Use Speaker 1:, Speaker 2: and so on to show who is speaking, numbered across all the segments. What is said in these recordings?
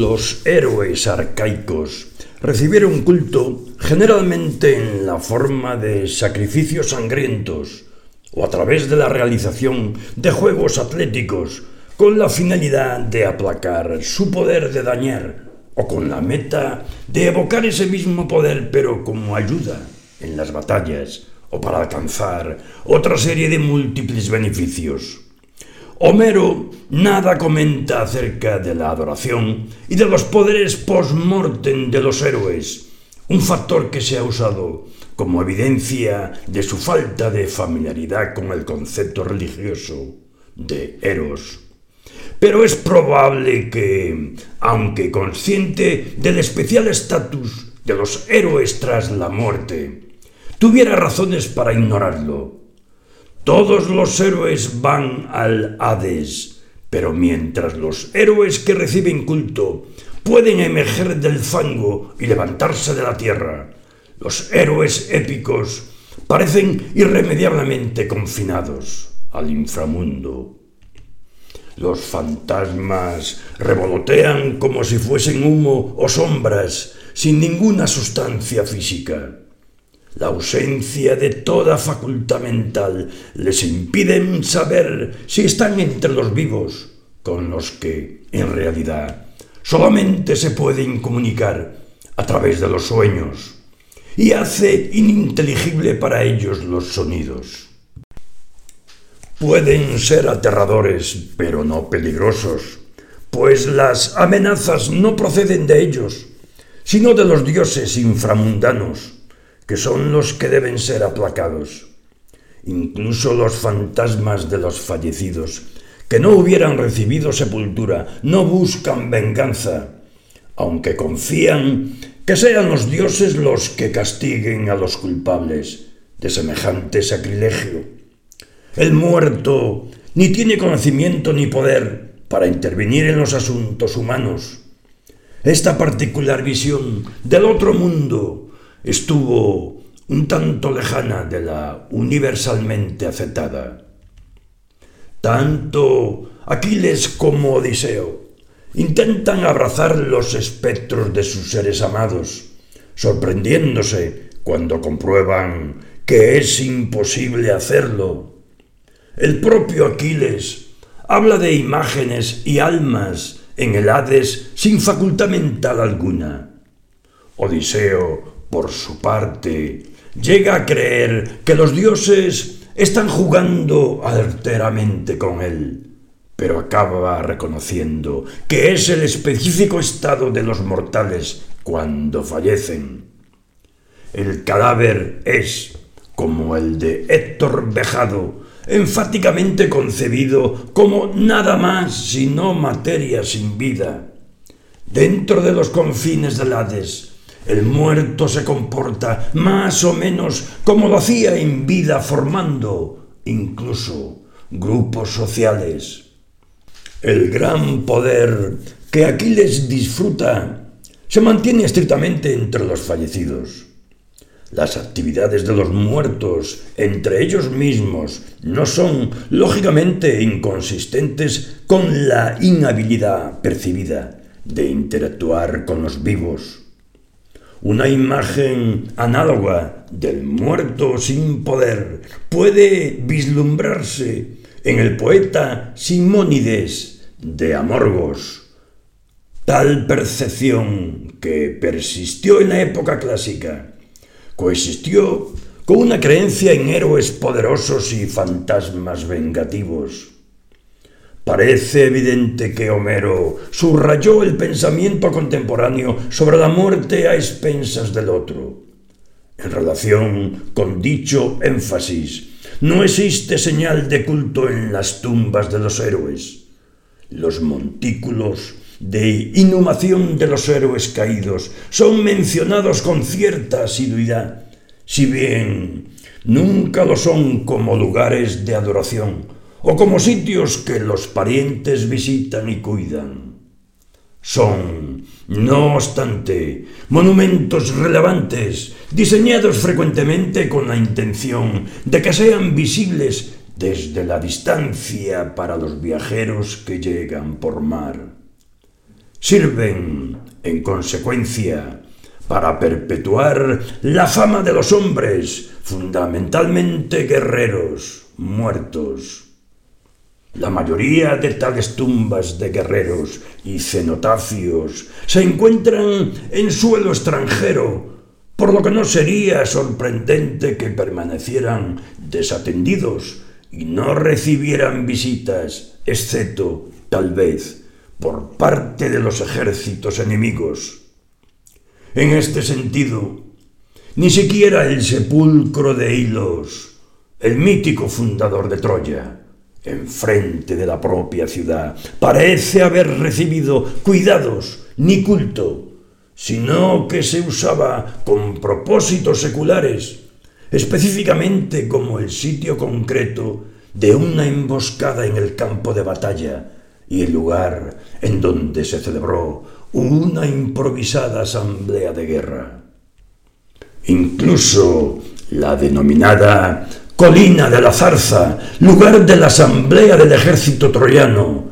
Speaker 1: Los héroes arcaicos recibieron culto generalmente en la forma de sacrificios sangrientos o a través de la realización de juegos atléticos con la finalidad de aplacar su poder de dañar o con la meta de evocar ese mismo poder pero como ayuda en las batallas o para alcanzar otra serie de múltiples beneficios. Homero nada comenta acerca de la adoración y de los poderes post-mortem de los héroes, un factor que se ha usado como evidencia de su falta de familiaridad con el concepto religioso de Eros. Pero es probable que, aunque consciente del especial estatus de los héroes tras la muerte, tuviera razones para ignorarlo. Todos los héroes van al Hades, pero mientras los héroes que reciben culto pueden emerger del fango y levantarse de la tierra, los héroes épicos parecen irremediablemente confinados al inframundo. Los fantasmas revolotean como si fuesen humo o sombras sin ninguna sustancia física. La ausencia de toda facultad mental les impide saber si están entre los vivos, con los que, en realidad, solamente se pueden comunicar a través de los sueños, y hace ininteligible para ellos los sonidos. Pueden ser aterradores, pero no peligrosos, pues las amenazas no proceden de ellos, sino de los dioses inframundanos, que son los que deben ser aplacados. Incluso los fantasmas de los fallecidos, que no hubieran recibido sepultura, no buscan venganza, aunque confían que sean los dioses los que castiguen a los culpables de semejante sacrilegio. El muerto ni tiene conocimiento ni poder para intervenir en los asuntos humanos. Esta particular visión del otro mundo estuvo un tanto lejana de la universalmente aceptada. Tanto Aquiles como Odiseo intentan abrazar los espectros de sus seres amados, sorprendiéndose cuando comprueban que es imposible hacerlo. El propio Aquiles habla de imágenes y almas en el Hades sin facultad mental alguna. Odiseo por su parte, llega a creer que los dioses están jugando alteramente con él, pero acaba reconociendo que es el específico estado de los mortales cuando fallecen. El cadáver es, como el de Héctor Vejado, enfáticamente concebido como nada más sino materia sin vida. Dentro de los confines del Hades, el muerto se comporta más o menos como lo hacía en vida formando incluso grupos sociales. El gran poder que Aquiles disfruta se mantiene estrictamente entre los fallecidos. Las actividades de los muertos entre ellos mismos no son lógicamente inconsistentes con la inhabilidad percibida de interactuar con los vivos. Una imagen análoga del muerto sin poder puede vislumbrarse en el poeta Simónides de Amorgos. Tal percepción que persistió en la época clásica coexistió con una creencia en héroes poderosos y fantasmas vengativos. Parece evidente que Homero subrayó el pensamiento contemporáneo sobre la muerte a expensas del otro. En relación con dicho énfasis, no existe señal de culto en las tumbas de los héroes. Los montículos de inhumación de los héroes caídos son mencionados con cierta asiduidad, si bien nunca lo son como lugares de adoración o como sitios que los parientes visitan y cuidan. Son, no obstante, monumentos relevantes, diseñados frecuentemente con la intención de que sean visibles desde la distancia para los viajeros que llegan por mar. sirven, en consecuencia, para perpetuar la fama de los hombres, fundamentalmente guerreros, muertos. La mayoría de tales tumbas de guerreros y cenotafios se encuentran en suelo extranjero, por lo que no sería sorprendente que permanecieran desatendidos y no recibieran visitas, excepto, tal vez, por parte de los ejércitos enemigos. En este sentido, ni siquiera el sepulcro de Hilos, el mítico fundador de Troya, enfrente de la propia ciudad, parece haber recibido cuidados ni culto, sino que se usaba con propósitos seculares, específicamente como el sitio concreto de una emboscada en el campo de batalla y el lugar en donde se celebró una improvisada asamblea de guerra. Incluso la denominada colina de la zarza, lugar de la asamblea del ejército troyano.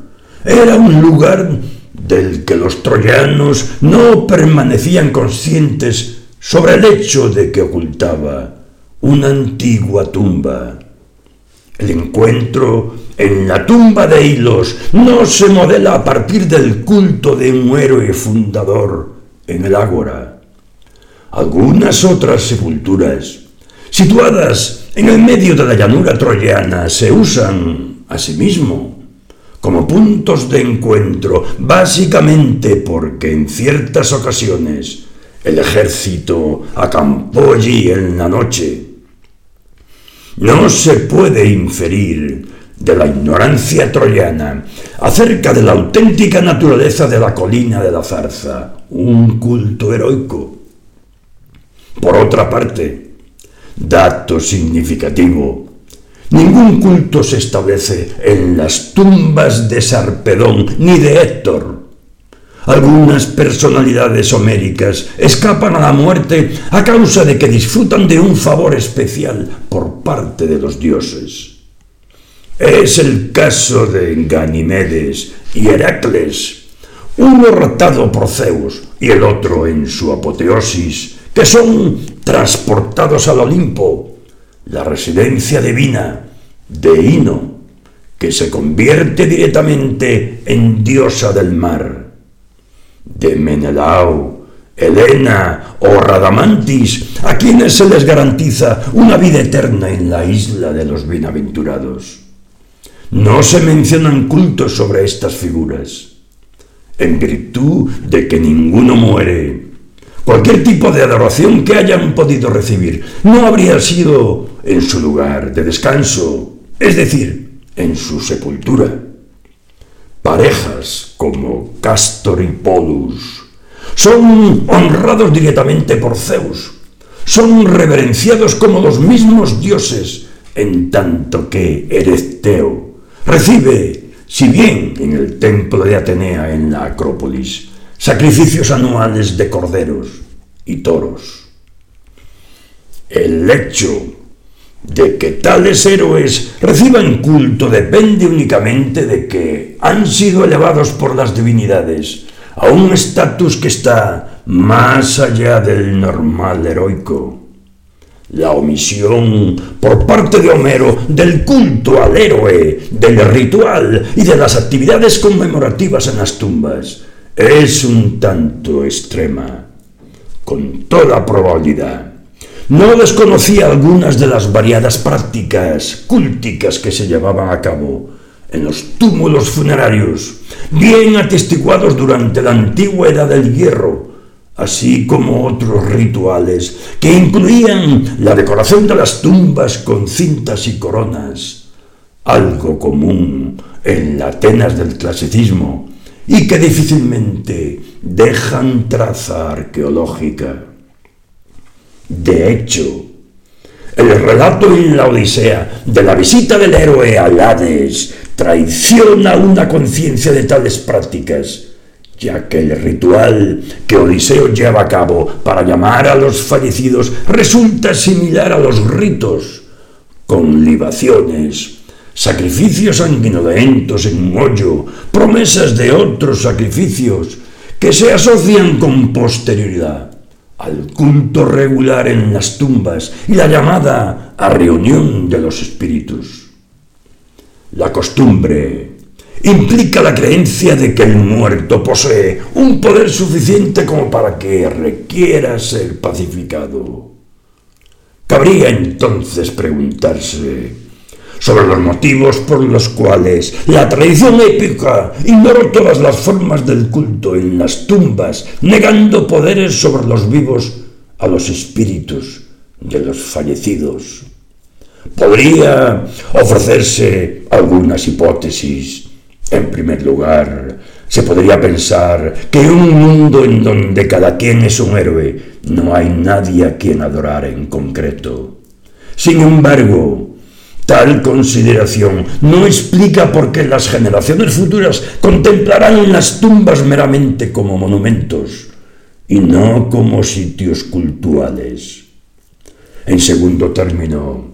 Speaker 1: Era un lugar del que los troyanos no permanecían conscientes sobre el hecho de que ocultaba una antigua tumba. El encuentro en la tumba de Hilos no se modela a partir del culto de un héroe fundador en el ágora. Algunas otras sepulturas, situadas en el medio de la llanura troyana se usan, asimismo, como puntos de encuentro, básicamente porque en ciertas ocasiones el ejército acampó allí en la noche. No se puede inferir de la ignorancia troyana acerca de la auténtica naturaleza de la colina de la zarza, un culto heroico. Por otra parte, Dato significativo. Ningún culto se establece en las tumbas de Sarpedón ni de Héctor. Algunas personalidades homéricas escapan a la muerte a causa de que disfrutan de un favor especial por parte de los dioses. Es el caso de Ganimedes y Heracles, uno ratado por Zeus y el otro en su apoteosis que son transportados al Olimpo, la residencia divina de Ino, que se convierte directamente en diosa del mar, de Menelao, Helena o Radamantis, a quienes se les garantiza una vida eterna en la isla de los bienaventurados. No se mencionan cultos sobre estas figuras, en virtud de que ninguno muere Cualquier tipo de adoración que hayan podido recibir no habría sido en su lugar de descanso, es decir, en su sepultura. Parejas como Castor y Polus son honrados directamente por Zeus, son reverenciados como los mismos dioses, en tanto que Eresteo recibe, si bien en el templo de Atenea en la Acrópolis, sacrificios anuales de corderos y toros. El hecho de que tales héroes reciban culto depende únicamente de que han sido elevados por las divinidades a un estatus que está más allá del normal heroico. La omisión por parte de Homero del culto al héroe, del ritual y de las actividades conmemorativas en las tumbas es un tanto extrema, con toda probabilidad. No desconocía algunas de las variadas prácticas cúlticas que se llevaban a cabo en los túmulos funerarios, bien atestiguados durante la antigua edad del hierro, así como otros rituales que incluían la decoración de las tumbas con cintas y coronas, algo común en la Atenas del clasicismo, y que difícilmente dejan traza arqueológica. De hecho, el relato en la Odisea de la visita del héroe a Hades traiciona una conciencia de tales prácticas, ya que el ritual que Odiseo lleva a cabo para llamar a los fallecidos resulta similar a los ritos, con libaciones, sacrificios sanguinolentos en un hoyo, promesas de otros sacrificios que se asocian con posterioridad al culto regular en las tumbas y la llamada a reunión de los espíritus. La costumbre implica la creencia de que el muerto posee un poder suficiente como para que requiera ser pacificado. Cabría entonces preguntarse sobre los motivos por los cuales la tradición épica ignoró todas las formas del culto en las tumbas, negando poderes sobre los vivos a los espíritus de los fallecidos. Podría ofrecerse algunas hipótesis. En primer lugar, se podría pensar que un mundo en donde cada quien es un héroe, no hay nadie a quien adorar en concreto. Sin embargo, Tal consideración no explica por qué las generaciones futuras contemplarán las tumbas meramente como monumentos y no como sitios cultuales. En segundo término,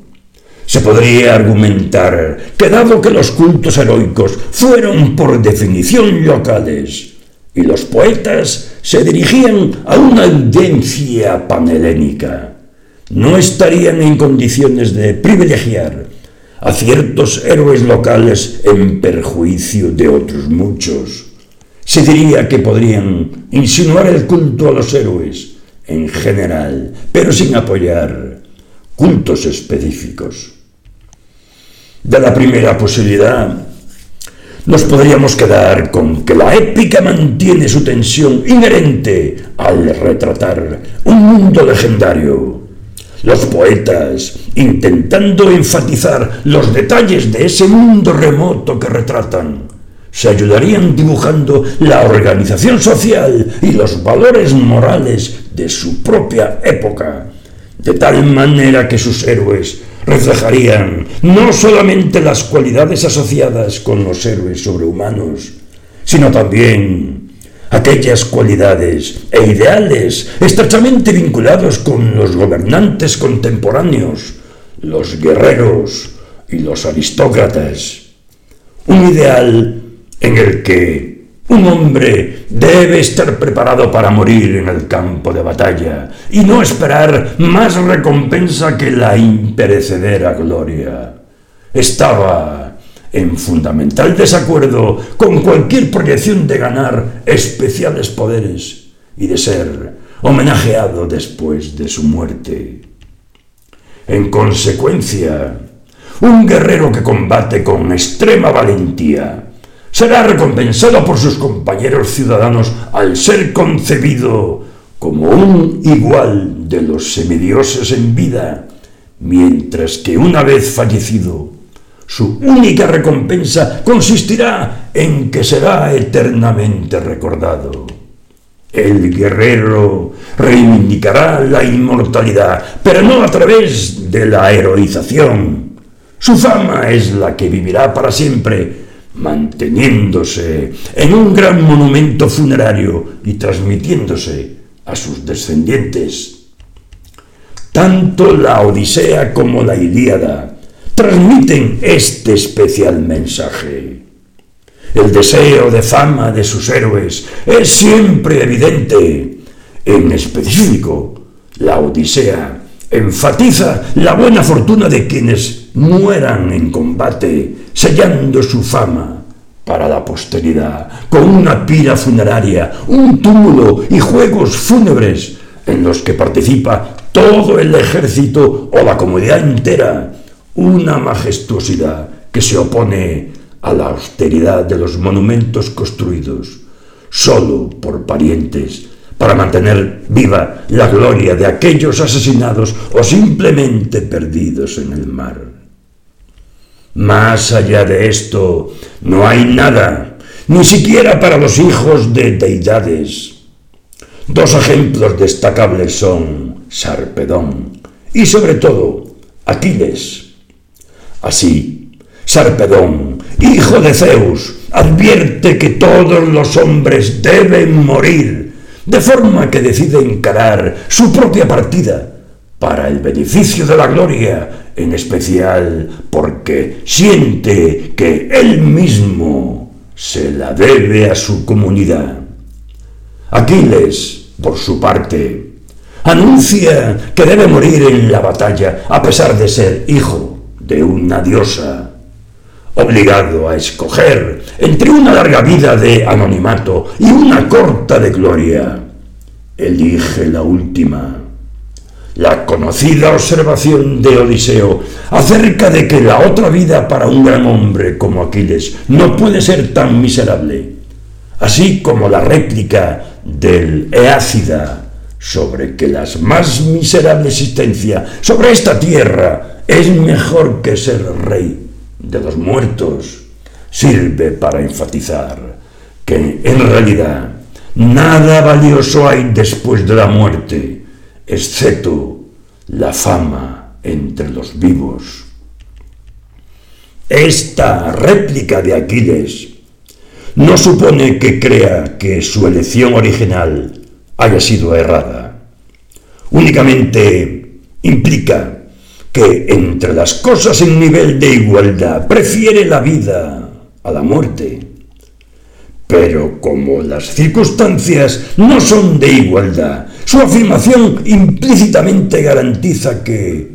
Speaker 1: se podría argumentar que dado que los cultos heroicos fueron por definición locales y los poetas se dirigían a una audiencia panhelénica, no estarían en condiciones de privilegiar a ciertos héroes locales en perjuicio de otros muchos. Se diría que podrían insinuar el culto a los héroes en general, pero sin apoyar cultos específicos. De la primera posibilidad, nos podríamos quedar con que la épica mantiene su tensión inherente al retratar un mundo legendario los poetas, intentando enfatizar los detalles de ese mundo remoto que retratan, se ayudarían dibujando la organización social y los valores morales de su propia época, de tal manera que sus héroes reflejarían no solamente las cualidades asociadas con los héroes sobrehumanos, sino también aquellas cualidades e ideales estrechamente vinculados con los gobernantes contemporáneos, los guerreros y los aristócratas. Un ideal en el que un hombre debe estar preparado para morir en el campo de batalla y no esperar más recompensa que la imperecedera gloria. Estaba en fundamental desacuerdo con cualquier proyección de ganar especiales poderes y de ser homenajeado después de su muerte. En consecuencia, un guerrero que combate con extrema valentía será recompensado por sus compañeros ciudadanos al ser concebido como un igual de los semidioses en vida, mientras que una vez fallecido su única recompensa consistirá en que será eternamente recordado. El guerrero reivindicará la inmortalidad, pero no a través de la heroización. Su fama es la que vivirá para siempre, manteniéndose en un gran monumento funerario y transmitiéndose a sus descendientes. Tanto la Odisea como la Ilíada transmiten este especial mensaje. El deseo de fama de sus héroes es siempre evidente. En específico, la Odisea enfatiza la buena fortuna de quienes mueran en combate, sellando su fama para la posteridad, con una pira funeraria, un túmulo y juegos fúnebres en los que participa todo el ejército o la comunidad entera una majestuosidad que se opone a la austeridad de los monumentos construidos solo por parientes para mantener viva la gloria de aquellos asesinados o simplemente perdidos en el mar. Más allá de esto, no hay nada, ni siquiera para los hijos de deidades. Dos ejemplos destacables son Sarpedón y sobre todo Aquiles, Así, Sarpedón, hijo de Zeus, advierte que todos los hombres deben morir, de forma que decide encarar su propia partida para el beneficio de la gloria, en especial porque siente que él mismo se la debe a su comunidad. Aquiles, por su parte, anuncia que debe morir en la batalla a pesar de ser hijo de una diosa, obligado a escoger entre una larga vida de anonimato y una corta de gloria. Elige la última. La conocida observación de Odiseo acerca de que la otra vida para un gran hombre como Aquiles no puede ser tan miserable, así como la réplica del Eácida sobre que la más miserable existencia sobre esta tierra es mejor que ser rey de los muertos, sirve para enfatizar que en realidad nada valioso hay después de la muerte, excepto la fama entre los vivos. Esta réplica de Aquiles no supone que crea que su elección original haya sido errada. Únicamente implica que entre las cosas en nivel de igualdad prefiere la vida a la muerte. Pero como las circunstancias no son de igualdad, su afirmación implícitamente garantiza que,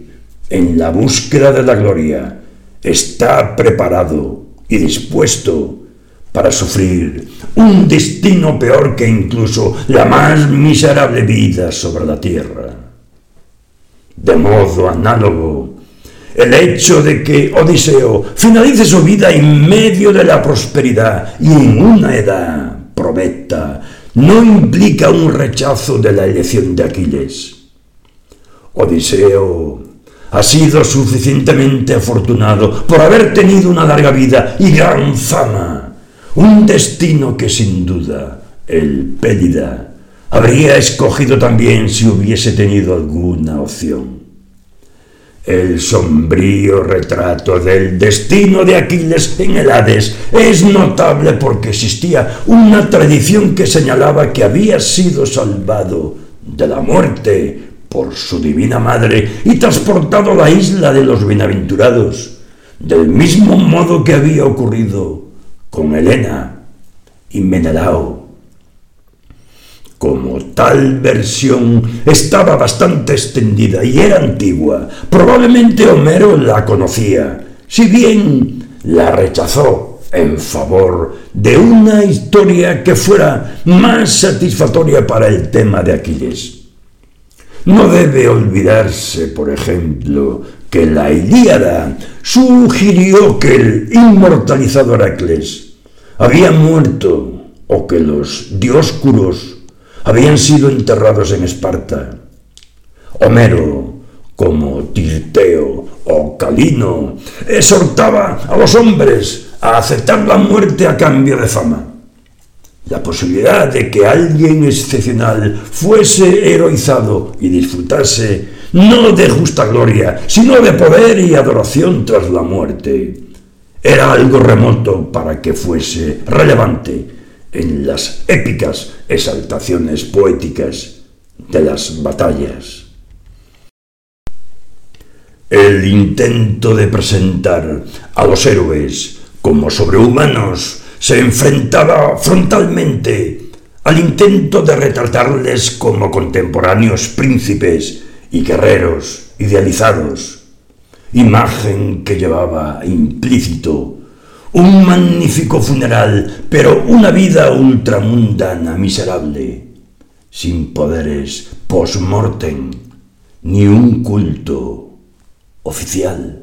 Speaker 1: en la búsqueda de la gloria, está preparado y dispuesto para sufrir un destino peor que incluso la más miserable vida sobre la tierra. De modo análogo, el hecho de que Odiseo finalice su vida en medio de la prosperidad y en una edad provecta no implica un rechazo de la elección de Aquiles. Odiseo ha sido suficientemente afortunado por haber tenido una larga vida y gran fama, un destino que sin duda el Pélida habría escogido también si hubiese tenido alguna opción. El sombrío retrato del destino de Aquiles en el Hades es notable porque existía una tradición que señalaba que había sido salvado de la muerte por su divina madre y transportado a la isla de los bienaventurados, del mismo modo que había ocurrido con Helena y Menelao como tal versión estaba bastante extendida y era antigua, probablemente Homero la conocía, si bien la rechazó en favor de una historia que fuera más satisfactoria para el tema de Aquiles. No debe olvidarse, por ejemplo, que la Ilíada sugirió que el inmortalizado Heracles había muerto o que los dioscuros habían sido enterrados en Esparta. Homero, como Tirteo o Calino, exhortaba a los hombres a aceptar la muerte a cambio de fama. La posibilidad de que alguien excepcional fuese heroizado y disfrutase no de justa gloria, sino de poder y adoración tras la muerte, era algo remoto para que fuese relevante en las épicas exaltaciones poéticas de las batallas. El intento de presentar a los héroes como sobrehumanos se enfrentaba frontalmente al intento de retratarles como contemporáneos príncipes y guerreros idealizados, imagen que llevaba implícito un magnífico funeral, pero una vida ultramundana, miserable, sin poderes post-mortem, ni un culto oficial.